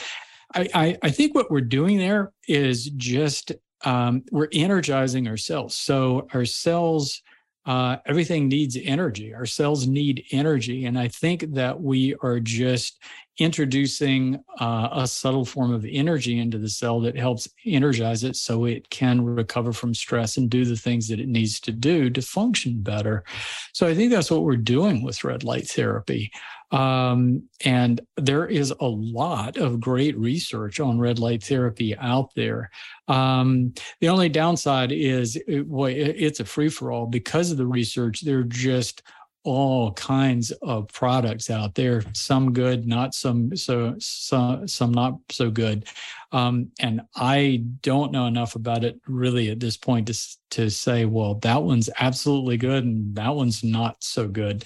I I, I think what we're doing there is just um, we're energizing ourselves. So our cells uh, everything needs energy. Our cells need energy. And I think that we are just introducing uh, a subtle form of energy into the cell that helps energize it so it can recover from stress and do the things that it needs to do to function better. So I think that's what we're doing with red light therapy. Um, and there is a lot of great research on red light therapy out there. Um, the only downside is it, boy, it's a free for all because of the research. They're just all kinds of products out there some good not some so, so some not so good. Um, and i don't know enough about it really at this point to, to say well that one's absolutely good and that one's not so good.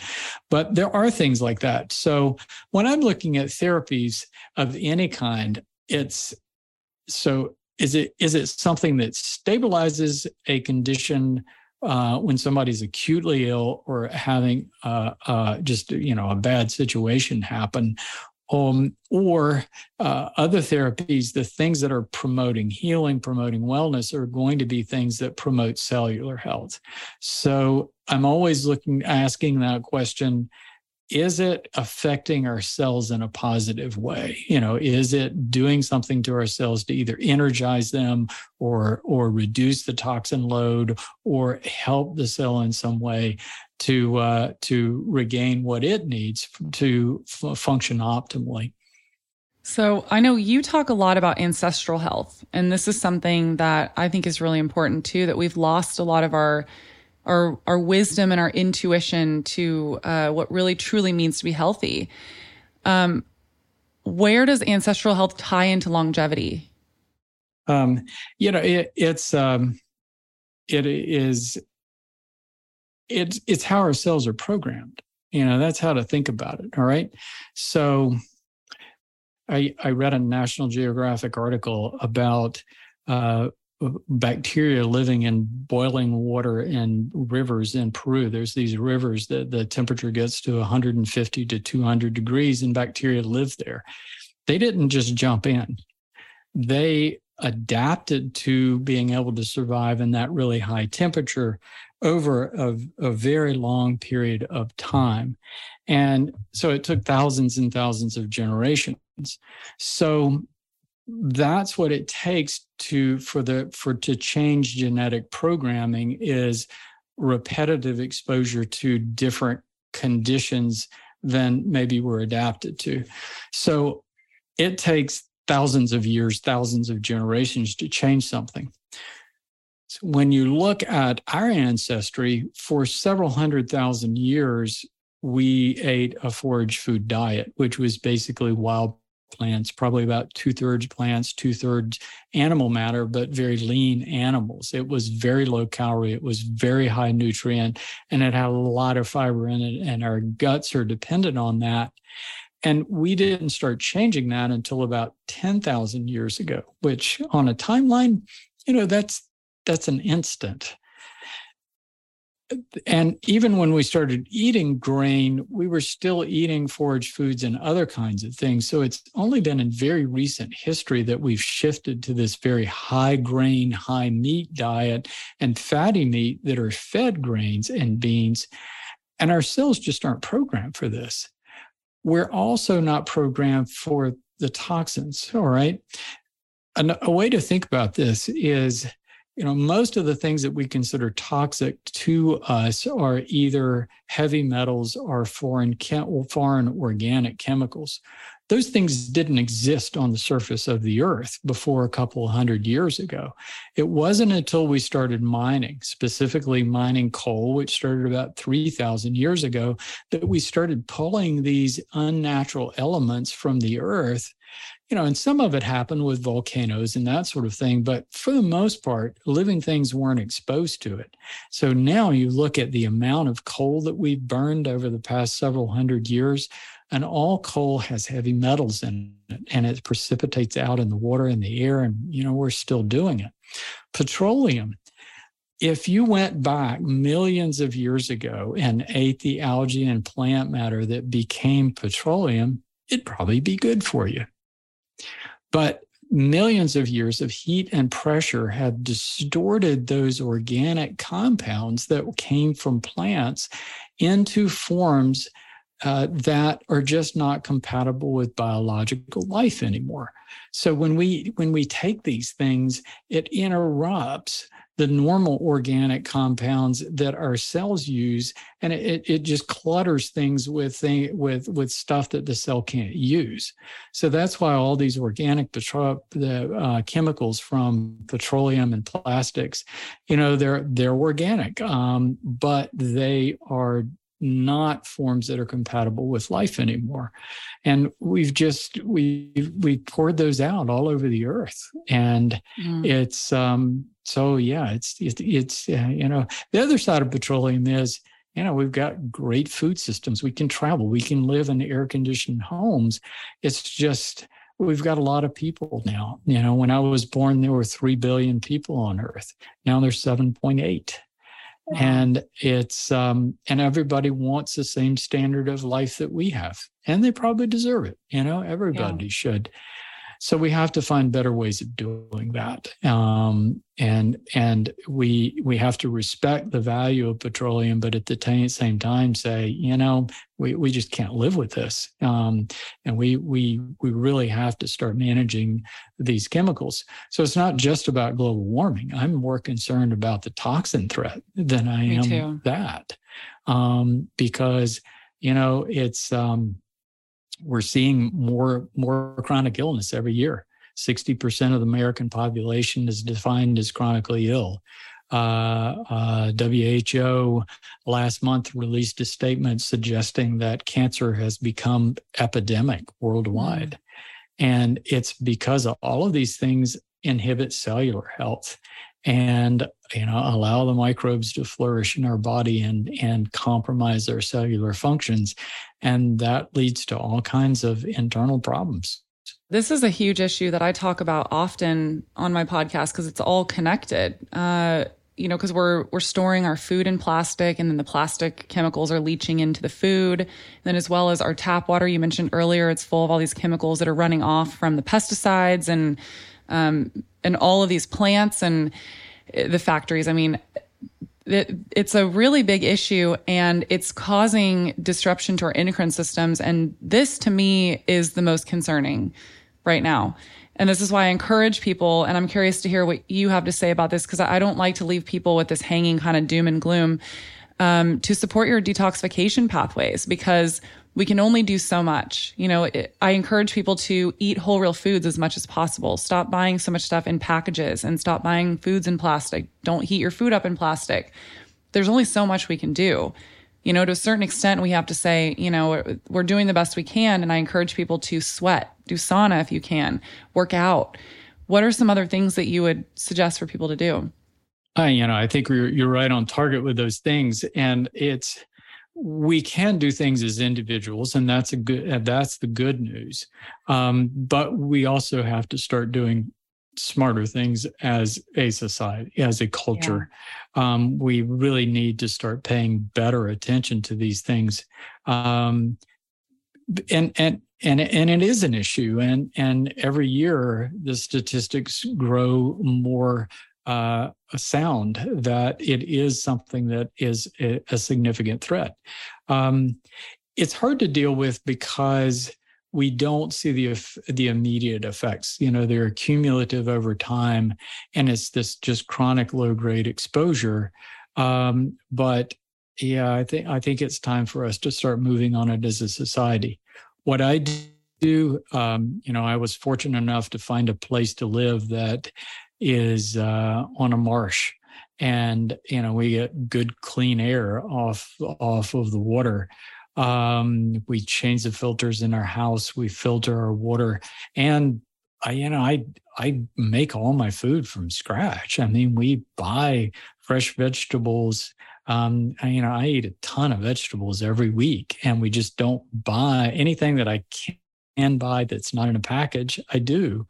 But there are things like that. So when i'm looking at therapies of any kind it's so is it is it something that stabilizes a condition uh, when somebody's acutely ill or having uh, uh, just you know a bad situation happen, um, or uh, other therapies, the things that are promoting healing, promoting wellness, are going to be things that promote cellular health. So I'm always looking, asking that question is it affecting our cells in a positive way you know is it doing something to our cells to either energize them or or reduce the toxin load or help the cell in some way to uh, to regain what it needs to f- function optimally so I know you talk a lot about ancestral health, and this is something that I think is really important too. That we've lost a lot of our our our wisdom and our intuition to uh, what really truly means to be healthy. Um, where does ancestral health tie into longevity? Um, you know, it, it's um, it is it's it's how our cells are programmed. You know, that's how to think about it. All right, so. I, I read a National Geographic article about uh, bacteria living in boiling water in rivers in Peru. There's these rivers that the temperature gets to 150 to 200 degrees, and bacteria live there. They didn't just jump in, they adapted to being able to survive in that really high temperature over a, a very long period of time. And so it took thousands and thousands of generations. So that's what it takes to for the for to change genetic programming is repetitive exposure to different conditions than maybe we're adapted to. So it takes thousands of years thousands of generations to change something. So when you look at our ancestry for several hundred thousand years we ate a forage food diet which was basically wild plants, probably about two thirds plants, two thirds animal matter, but very lean animals. It was very low calorie, it was very high nutrient, and it had a lot of fiber in it. And our guts are dependent on that. And we didn't start changing that until about 10,000 years ago, which on a timeline, you know, that's that's an instant. And even when we started eating grain, we were still eating forage foods and other kinds of things. So it's only been in very recent history that we've shifted to this very high grain, high meat diet and fatty meat that are fed grains and beans. And our cells just aren't programmed for this. We're also not programmed for the toxins. All right. And a way to think about this is you know, most of the things that we consider toxic to us are either heavy metals or foreign foreign organic chemicals. Those things didn't exist on the surface of the earth before a couple hundred years ago. It wasn't until we started mining, specifically mining coal, which started about 3,000 years ago, that we started pulling these unnatural elements from the earth you know, and some of it happened with volcanoes and that sort of thing. But for the most part, living things weren't exposed to it. So now you look at the amount of coal that we've burned over the past several hundred years, and all coal has heavy metals in it, and it precipitates out in the water and the air. And, you know, we're still doing it. Petroleum. If you went back millions of years ago and ate the algae and plant matter that became petroleum, it'd probably be good for you. But millions of years of heat and pressure have distorted those organic compounds that came from plants into forms uh, that are just not compatible with biological life anymore. So when we when we take these things, it interrupts the normal organic compounds that our cells use, and it, it just clutters things with thing, with with stuff that the cell can't use. So that's why all these organic petro- the uh, chemicals from petroleum and plastics, you know, they're they're organic, um, but they are not forms that are compatible with life anymore. And we've just we we poured those out all over the earth. And mm. it's um so yeah it's it, it's uh, you know the other side of petroleum is you know we've got great food systems. We can travel. We can live in air conditioned homes. It's just we've got a lot of people now. You know when i was born there were 3 billion people on earth. Now there's 7.8 and it's um, and everybody wants the same standard of life that we have and they probably deserve it you know everybody yeah. should so we have to find better ways of doing that. Um, and and we we have to respect the value of petroleum but at the t- same time say you know we, we just can't live with this. Um, and we we we really have to start managing these chemicals. So it's not just about global warming. I'm more concerned about the toxin threat than i Me am too. that. Um, because you know it's um, we're seeing more more chronic illness every year. 60% of the American population is defined as chronically ill. Uh, uh, WHO last month released a statement suggesting that cancer has become epidemic worldwide. Mm. And it's because all of these things inhibit cellular health and you know allow the microbes to flourish in our body and and compromise their cellular functions. And that leads to all kinds of internal problems. This is a huge issue that i talk about often on my podcast because it's all connected. Uh, you know because we're we're storing our food in plastic and then the plastic chemicals are leaching into the food. And then as well as our tap water you mentioned earlier it's full of all these chemicals that are running off from the pesticides and um, and all of these plants and the factories. I mean, it, it's a really big issue and it's causing disruption to our endocrine systems. And this to me is the most concerning right now. And this is why I encourage people, and I'm curious to hear what you have to say about this because I don't like to leave people with this hanging kind of doom and gloom um, to support your detoxification pathways because we can only do so much. You know, it, I encourage people to eat whole real foods as much as possible. Stop buying so much stuff in packages and stop buying foods in plastic. Don't heat your food up in plastic. There's only so much we can do. You know, to a certain extent, we have to say, you know, we're doing the best we can. And I encourage people to sweat, do sauna if you can, work out. What are some other things that you would suggest for people to do? I, you know, I think you're, you're right on target with those things. And it's, we can do things as individuals and that's a good that's the good news um, but we also have to start doing smarter things as a society, as a culture. Yeah. Um, we really need to start paying better attention to these things. Um, and and and and it is an issue, and and every year the statistics grow more uh, sound that it is something that is a, a significant threat. Um, it's hard to deal with because we don't see the the immediate effects. You know, they're cumulative over time, and it's this just chronic low grade exposure. Um, but yeah, I think I think it's time for us to start moving on it as a society. What I do, um, you know, I was fortunate enough to find a place to live that is uh, on a marsh, and you know, we get good clean air off off of the water. Um, we change the filters in our house. We filter our water, and I, you know, I I make all my food from scratch. I mean, we buy fresh vegetables. Um, I, you know, I eat a ton of vegetables every week, and we just don't buy anything that I can buy that's not in a package. I do.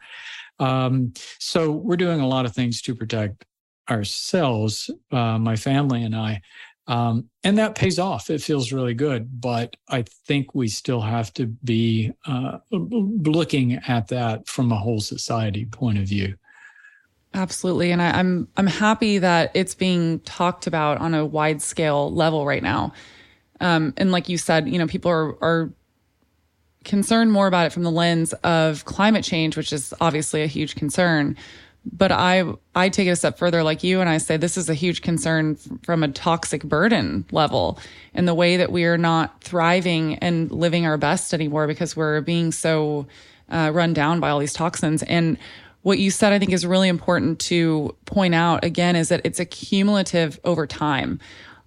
Um, so we're doing a lot of things to protect ourselves, uh, my family and I. Um, and that pays off. It feels really good. But I think we still have to be uh, looking at that from a whole society point of view. Absolutely, and I, I'm I'm happy that it's being talked about on a wide scale level right now. Um, and like you said, you know, people are are concerned more about it from the lens of climate change, which is obviously a huge concern but I I take it a step further like you and I say this is a huge concern from a toxic burden level in the way that we are not thriving and living our best anymore because we're being so uh, run down by all these toxins and what you said I think is really important to point out again is that it's a cumulative over time.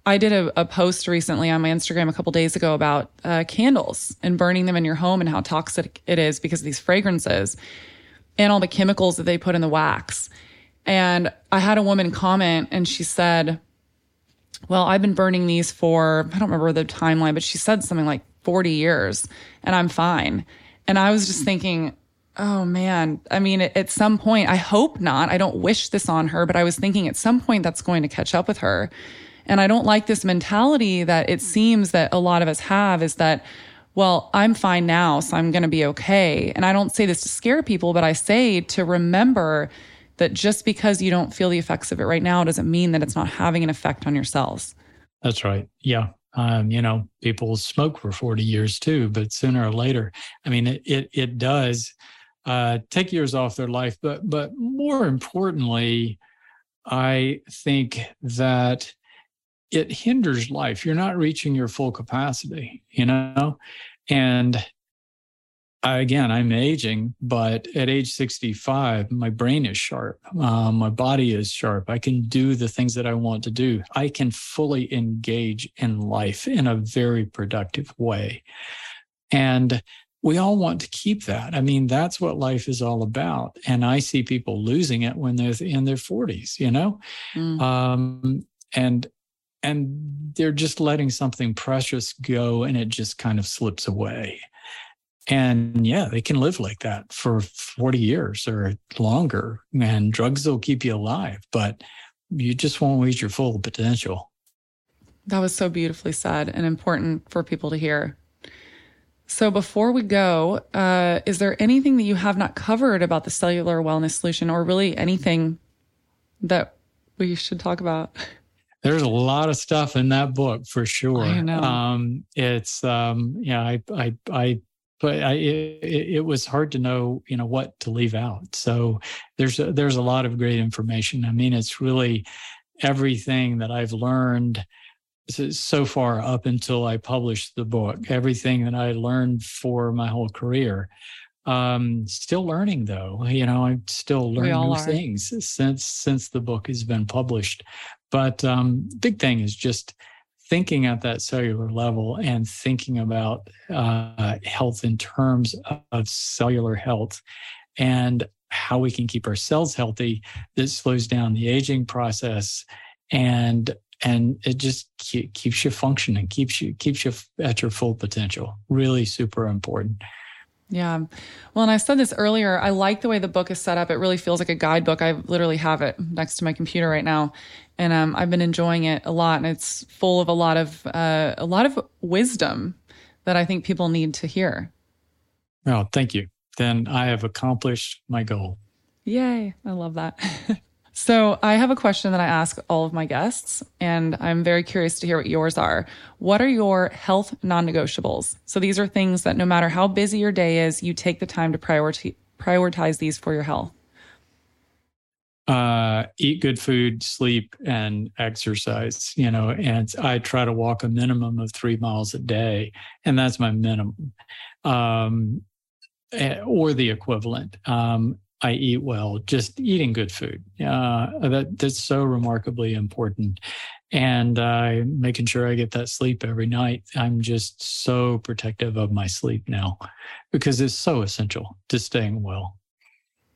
I did a, a post recently on my Instagram a couple days ago about uh, candles and burning them in your home and how toxic it is because of these fragrances and all the chemicals that they put in the wax. And I had a woman comment and she said, Well, I've been burning these for, I don't remember the timeline, but she said something like 40 years and I'm fine. And I was just thinking, Oh man. I mean, at some point, I hope not. I don't wish this on her, but I was thinking at some point that's going to catch up with her. And I don't like this mentality that it seems that a lot of us have is that, well, I'm fine now, so I'm going to be okay. And I don't say this to scare people, but I say to remember that just because you don't feel the effects of it right now doesn't mean that it's not having an effect on your cells. That's right. Yeah. Um, you know, people smoke for 40 years too, but sooner or later, I mean, it, it, it does uh, take years off their life. But, but more importantly, I think that it hinders life. You're not reaching your full capacity, you know? And I, again, I'm aging, but at age 65, my brain is sharp. Um, my body is sharp. I can do the things that I want to do. I can fully engage in life in a very productive way. And we all want to keep that. I mean, that's what life is all about. And I see people losing it when they're in their 40s, you know? Mm. Um, and and they're just letting something precious go and it just kind of slips away. And yeah they can live like that for 40 years or longer and drugs will keep you alive but you just won't reach your full potential. That was so beautifully said and important for people to hear. So before we go uh, is there anything that you have not covered about the cellular wellness solution or really anything that we should talk about there's a lot of stuff in that book for sure. I know. Um, it's um, yeah, I I I but I, it, it, was hard to know, you know, what to leave out. So there's a, there's a lot of great information. I mean, it's really everything that I've learned so far up until I published the book. Everything that I learned for my whole career. Um, still learning though. You know, I'm still learning new are. things since since the book has been published. But um, big thing is just thinking at that cellular level and thinking about uh, health in terms of cellular health and how we can keep our cells healthy that slows down the aging process and and it just keeps you functioning keeps you keeps you at your full potential. Really super important Yeah. Well, and I said this earlier. I like the way the book is set up. It really feels like a guidebook. I literally have it next to my computer right now, and um, I've been enjoying it a lot. And it's full of a lot of uh, a lot of wisdom that I think people need to hear. Well, thank you. Then I have accomplished my goal. Yay! I love that. So, I have a question that I ask all of my guests, and I'm very curious to hear what yours are. What are your health non negotiables? So, these are things that no matter how busy your day is, you take the time to prioritize, prioritize these for your health. Uh, eat good food, sleep, and exercise. You know, and I try to walk a minimum of three miles a day, and that's my minimum, um, eh, or the equivalent. Um, I eat well, just eating good food. Uh, that that's so remarkably important, and uh, making sure I get that sleep every night. I'm just so protective of my sleep now because it's so essential to staying well.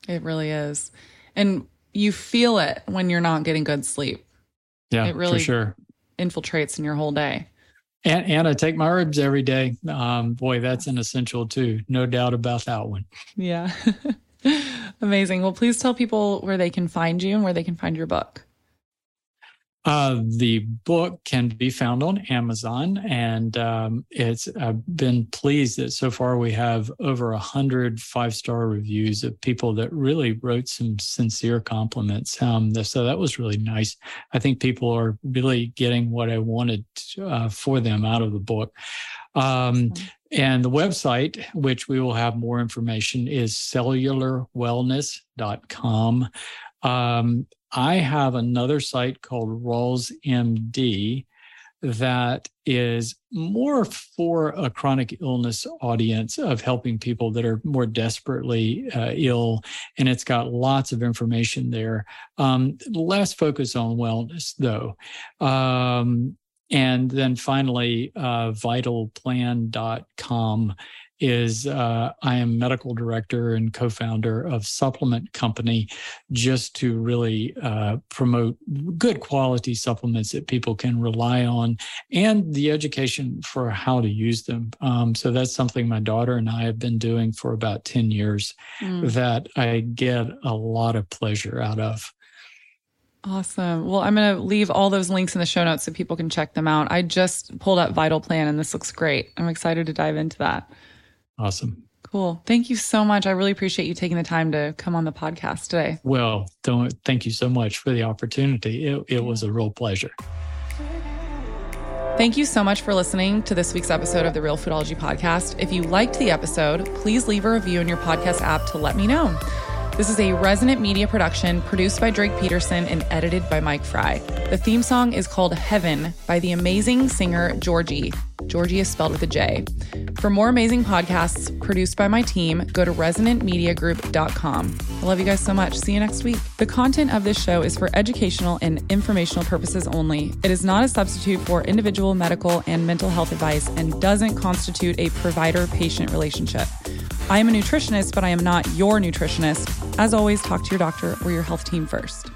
It really is, and you feel it when you're not getting good sleep. Yeah, it really for sure infiltrates in your whole day. And, and I take my herbs every day. Um, boy, that's an essential too. No doubt about that one. Yeah. Amazing. Well, please tell people where they can find you and where they can find your book. Uh, the book can be found on Amazon, and um, it's I've been pleased that so far we have over a hundred five star reviews of people that really wrote some sincere compliments. Um, so that was really nice. I think people are really getting what I wanted uh, for them out of the book. Um, and the website, which we will have more information, is cellularwellness.com. Um, I have another site called Rawls MD that is more for a chronic illness audience of helping people that are more desperately uh, ill. And it's got lots of information there. Um, less focus on wellness, though. Um, and then finally, uh, vitalplan.com is uh, I am medical director and co-founder of Supplement Company, just to really uh, promote good quality supplements that people can rely on, and the education for how to use them. Um, so that's something my daughter and I have been doing for about ten years, mm. that I get a lot of pleasure out of. Awesome. Well, I'm going to leave all those links in the show notes so people can check them out. I just pulled up Vital Plan and this looks great. I'm excited to dive into that. Awesome. Cool. Thank you so much. I really appreciate you taking the time to come on the podcast today. Well, don't thank you so much for the opportunity. It, it was a real pleasure. Thank you so much for listening to this week's episode of the Realfoodology Podcast. If you liked the episode, please leave a review in your podcast app to let me know. This is a resonant media production produced by Drake Peterson and edited by Mike Fry. The theme song is called Heaven by the amazing singer Georgie. Georgie is spelled with a J. For more amazing podcasts produced by my team, go to resonantmediagroup.com. I love you guys so much. See you next week. The content of this show is for educational and informational purposes only. It is not a substitute for individual medical and mental health advice and doesn't constitute a provider patient relationship. I am a nutritionist, but I am not your nutritionist. As always, talk to your doctor or your health team first.